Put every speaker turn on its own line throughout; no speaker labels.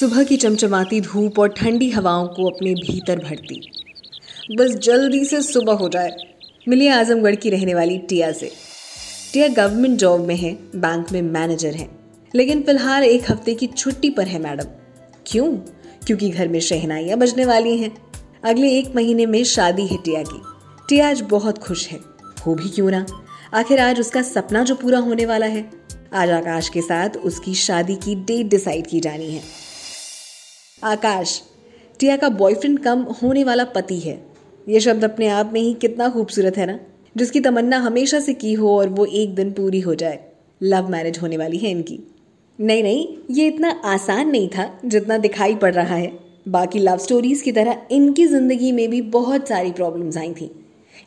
सुबह की चमचमाती धूप और ठंडी हवाओं को अपने भीतर भरती। बस जल्दी से सुबह हो जाए। मिली आजमगढ़ की रहने वाली टिया से। टिया गवर्नमेंट जॉब में है, बैंक में मैनेजर है। लेकिन फ़िलहाल एक हफ़्ते की छुट्टी पर है मैडम। क्यों? क्योंकि घर में शहनाइयाँ बजने वाली हैं। अगले एक महीने में शादी है टिया की। टिया आज बहुत खुश है। हो भी क्यों ना? आखिर आज उसका सपना जो पूरा होने वाला है। आज आकाश के साथ उसकी शादी की डेट डिसाइड की जानी है। आकाश, टिया का बॉयफ्रेंड कम होने वाला पति है। ये शब्द अपने आप में ही कितना खूबसूरत है ना? जिसकी तमन्ना हमेशा से की हो और वो एक दिन पूरी हो जाए। लव मैरिज होने वाली है इनकी। नहीं नहीं, ये इतना आसान नहीं था जितना दिखाई पड़ रहा है। बाकी लव स्टोरीज की तरह इनकी ज़िंदगी में भी बहुत सारी प्रॉब्लम्स आई थी।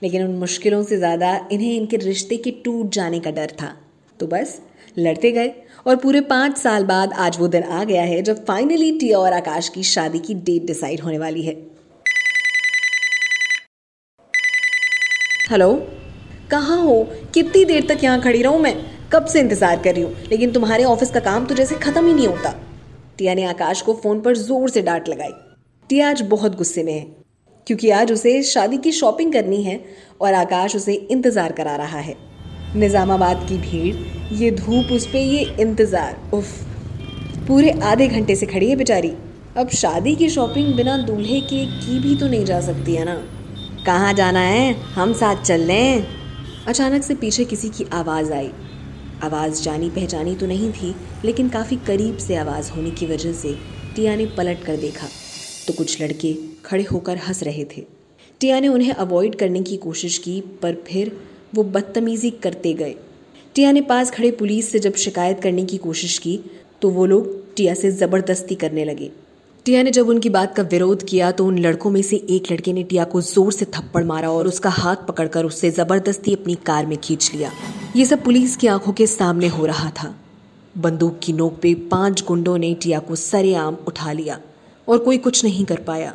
लेकिन उन मुश्किलों से ज़्यादा इन्हें इनके रिश्ते के टूट जाने का डर था। तो बस, लड़ते गए। और पूरे पाँच साल बाद आज वो दिन आ गया है जब फाइनली टिया और आकाश की शादी की डेट डिसाइड होने वाली है। हेलो कहाँ हो? कितनी देर तक यहाँ खड़ी रहूँ मैं? कब से इंतज़ार कर रही हूँ? लेकिन तुम्हारे ऑफ़िस का काम तो जैसे खत्म ही नहीं होता। टिया ने आकाश को फ़ोन पर ज़ोर से डांट लगाई। टिया आज बहुत गुस्से में है, क्योंकि आज उसे शादी की शॉपिंग करनी है और आकाश उसे इंतज़ार करा रहा है। निज़ामाबाद की भीड़, ये धूप उस पर ये इंतज़ार। उफ, पूरे आधे घंटे से खड़ी है बेचारी। अब शादी की शॉपिंग बिना दूल्हे के की भी तो नहीं जा सकती है ना? कहाँ जाना है? हम साथ चल लें। अचानक से पीछे किसी की आवाज़ आई। आवाज़ जानी पहचानी तो नहीं थी, लेकिन काफ़ी करीब से आवाज़ होने की वजह से टिया ने पलट कर देखा। तो कुछ लड़के खड़े होकर हंस रहे थे। टिया ने उन्हें अवॉइड करने की कोशिश की, पर फिर वो बदतमीज़ी करते गए। टिया ने पास खड़े पुलिस से जब शिकायत करने की कोशिश की तो वो लोग टिया से ज़बरदस्ती करने लगे। टिया ने जब उनकी बात का विरोध किया तो उन लड़कों में से एक लड़के ने टिया को ज़ोर से थप्पड़ मारा और उसका हाथ पकड़कर उससे ज़बरदस्ती अपनी कार में खींच लिया। ये सब पुलिस की आँखों के सामने हो रहा था। बंदूक की नोक पे पाँच गुंडों ने टिया को सरेआम उठा लिया और कोई कुछ नहीं कर पाया।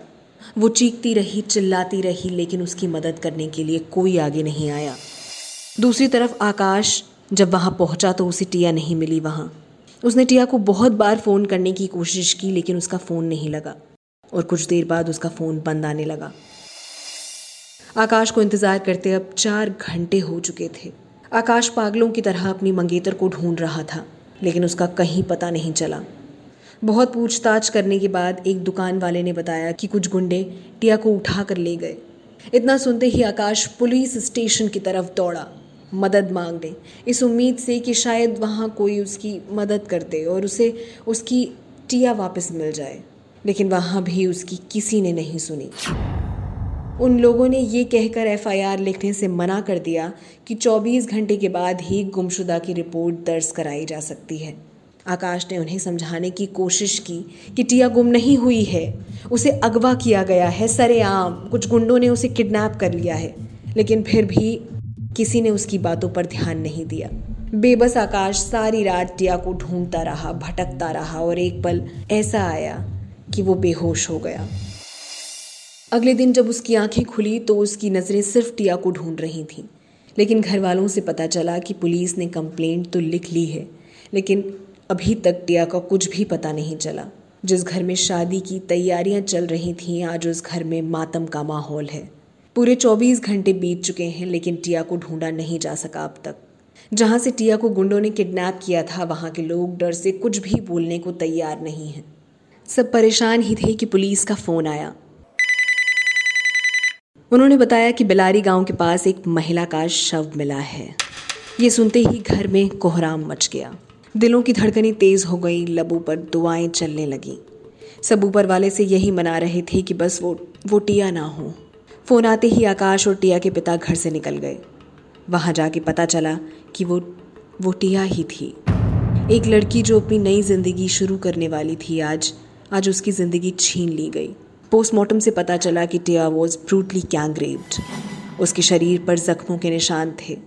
वो चीखती रही, चिल्लाती रही, लेकिन उसकी मदद करने के लिए कोई आगे नहीं आया। दूसरी तरफ़ आकाश जब वहाँ पहुँचा तो उसे टिया नहीं मिली वहाँ। उसने टिया को बहुत बार फ़ोन करने की कोशिश की, लेकिन उसका फ़ोन नहीं लगा। और कुछ देर बाद उसका फ़ोन बंद आने लगा। आकाश को इंतज़ार करते अब चार घंटे हो चुके थे। आकाश पागलों की तरह अपनी मंगेतर को ढूंढ रहा था, लेकिन उसका कहीं पता नहीं चला। बहुत पूछताछ करने के बाद एक दुकान वाले ने बताया कि कुछ गुंडे टिया को उठा कर ले गए। इतना सुनते ही आकाश पुलिस स्टेशन की तरफ़ दौड़ा। मदद मांगने इस उम्मीद से कि शायद वहाँ कोई उसकी मदद कर दे और उसे उसकी टिया वापस मिल जाए। लेकिन वहाँ भी उसकी किसी ने नहीं सुनी। उन लोगों ने ये कहकर एफआईआर लिखने से मना कर दिया कि 24 घंटे के बाद ही गुमशुदा की रिपोर्ट दर्ज कराई जा सकती है। आकाश ने उन्हें समझाने की कोशिश की कि टिया गुम नहीं हुई है। उसे अगवा किया गया है, सरेआम। कुछ गुंडों ने उसे किडनैप कर लिया है। लेकिन फिर भी किसी ने उसकी बातों पर ध्यान नहीं दिया। बेबस आकाश सारी रात टिया को ढूंढता रहा, भटकता रहा और एक पल ऐसा आया कि वो बेहोश हो गया। अगले दिन जब उसकी आँखें खुली तो उसकी नज़रें सिर्फ़ टिया को ढूंढ रही थीं। लेकिन घर वालों से पता चला कि पुलिस ने कंप्लेंट तो लिख ली है, लेकिन अभी तक टिया का कुछ भी पता नहीं चला। जिस घर में शादी की तैयारियाँ चल रही थीं, आज उस घर में मातम का माहौल है। पूरे 24 घंटे बीत चुके हैं, लेकिन टिया को ढूंढा नहीं जा सका अब तक। जहाँ से टिया को गुंडों ने किडनैप किया था, वहाँ के लोग डर से कुछ भी बोलने को तैयार नहीं हैं। सब परेशान ही थे कि पुलिस का फ़ोन आया। उन्होंने बताया कि बिलारी गाँव के पास एक महिला का शव मिला है। ये सुनते ही घर में कोहराम मच गया। दिलों की धड़कनें तेज हो गई, लबों पर दुआएँ चलने लगी। सब ऊपर वाले से यही मना रहे थे कि बस वो वो टिया ना हो। फ़ोन आते ही आकाश और टिया के पिता घर से निकल गए। वहाँ जाके पता चला कि वो वो टिया ही थी। एक लड़की जो अपनी नई ज़िंदगी शुरू करने वाली थी आज आज उसकी ज़िंदगी छीन ली गई। पोस्टमार्टम से पता चला कि टिया वॉज़ ब्रूटली कैंग्रेव्ड उसके शरीर पर जख्मों के निशान थे,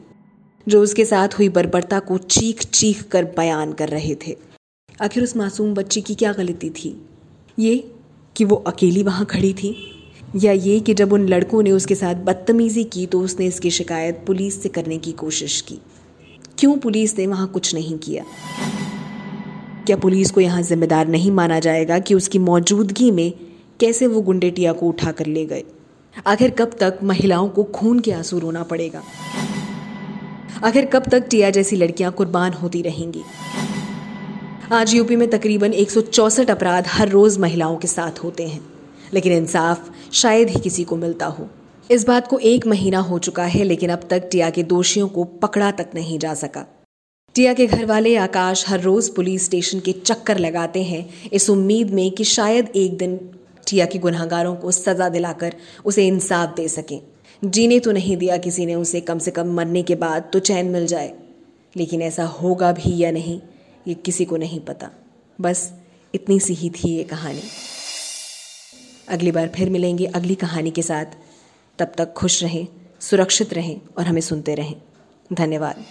जो उसके साथ हुई बर्बरता को चीख चीख कर बयान कर रहे थे। आखिर उस मासूम बच्ची की क्या गलती थी? ये कि वो अकेली वहाँ खड़ी थी? या ये कि जब उन लड़कों ने उसके साथ बदतमीज़ी की तो उसने इसकी शिकायत पुलिस से करने की कोशिश की। क्यों पुलिस ने वहाँ कुछ नहीं किया? क्या पुलिस को यहाँ जिम्मेदार नहीं माना जाएगा कि उसकी मौजूदगी में कैसे वो गुंडे टिया को उठा कर ले गए? आखिर कब तक महिलाओं को खून के आँसू रोना पड़ेगा? आखिर कब तक टिया जैसी लड़कियाँ कुर्बान होती रहेंगी? आज यूपी में तकरीबन एक अपराध हर रोज महिलाओं के साथ होते हैं। लेकिन इंसाफ शायद ही किसी को मिलता हो। इस बात को एक महीना हो चुका है, लेकिन अब तक टिया के दोषियों को पकड़ा तक नहीं जा सका। टिया के घर वाले आकाश हर रोज पुलिस स्टेशन के चक्कर लगाते हैं। इस उम्मीद में कि शायद एक दिन टिया के गुनहगारों को सजा दिलाकर उसे इंसाफ दे सकें। जीने तो नहीं दिया किसी ने उसे, कम से कम मरने के बाद तो चैन मिल जाए। लेकिन ऐसा होगा भी या नहीं, ये किसी को नहीं पता। बस इतनी सी ही थी ये कहानी। अगली बार फिर मिलेंगे अगली कहानी के साथ। तब तक खुश रहें, सुरक्षित रहें और हमें सुनते रहें। धन्यवाद।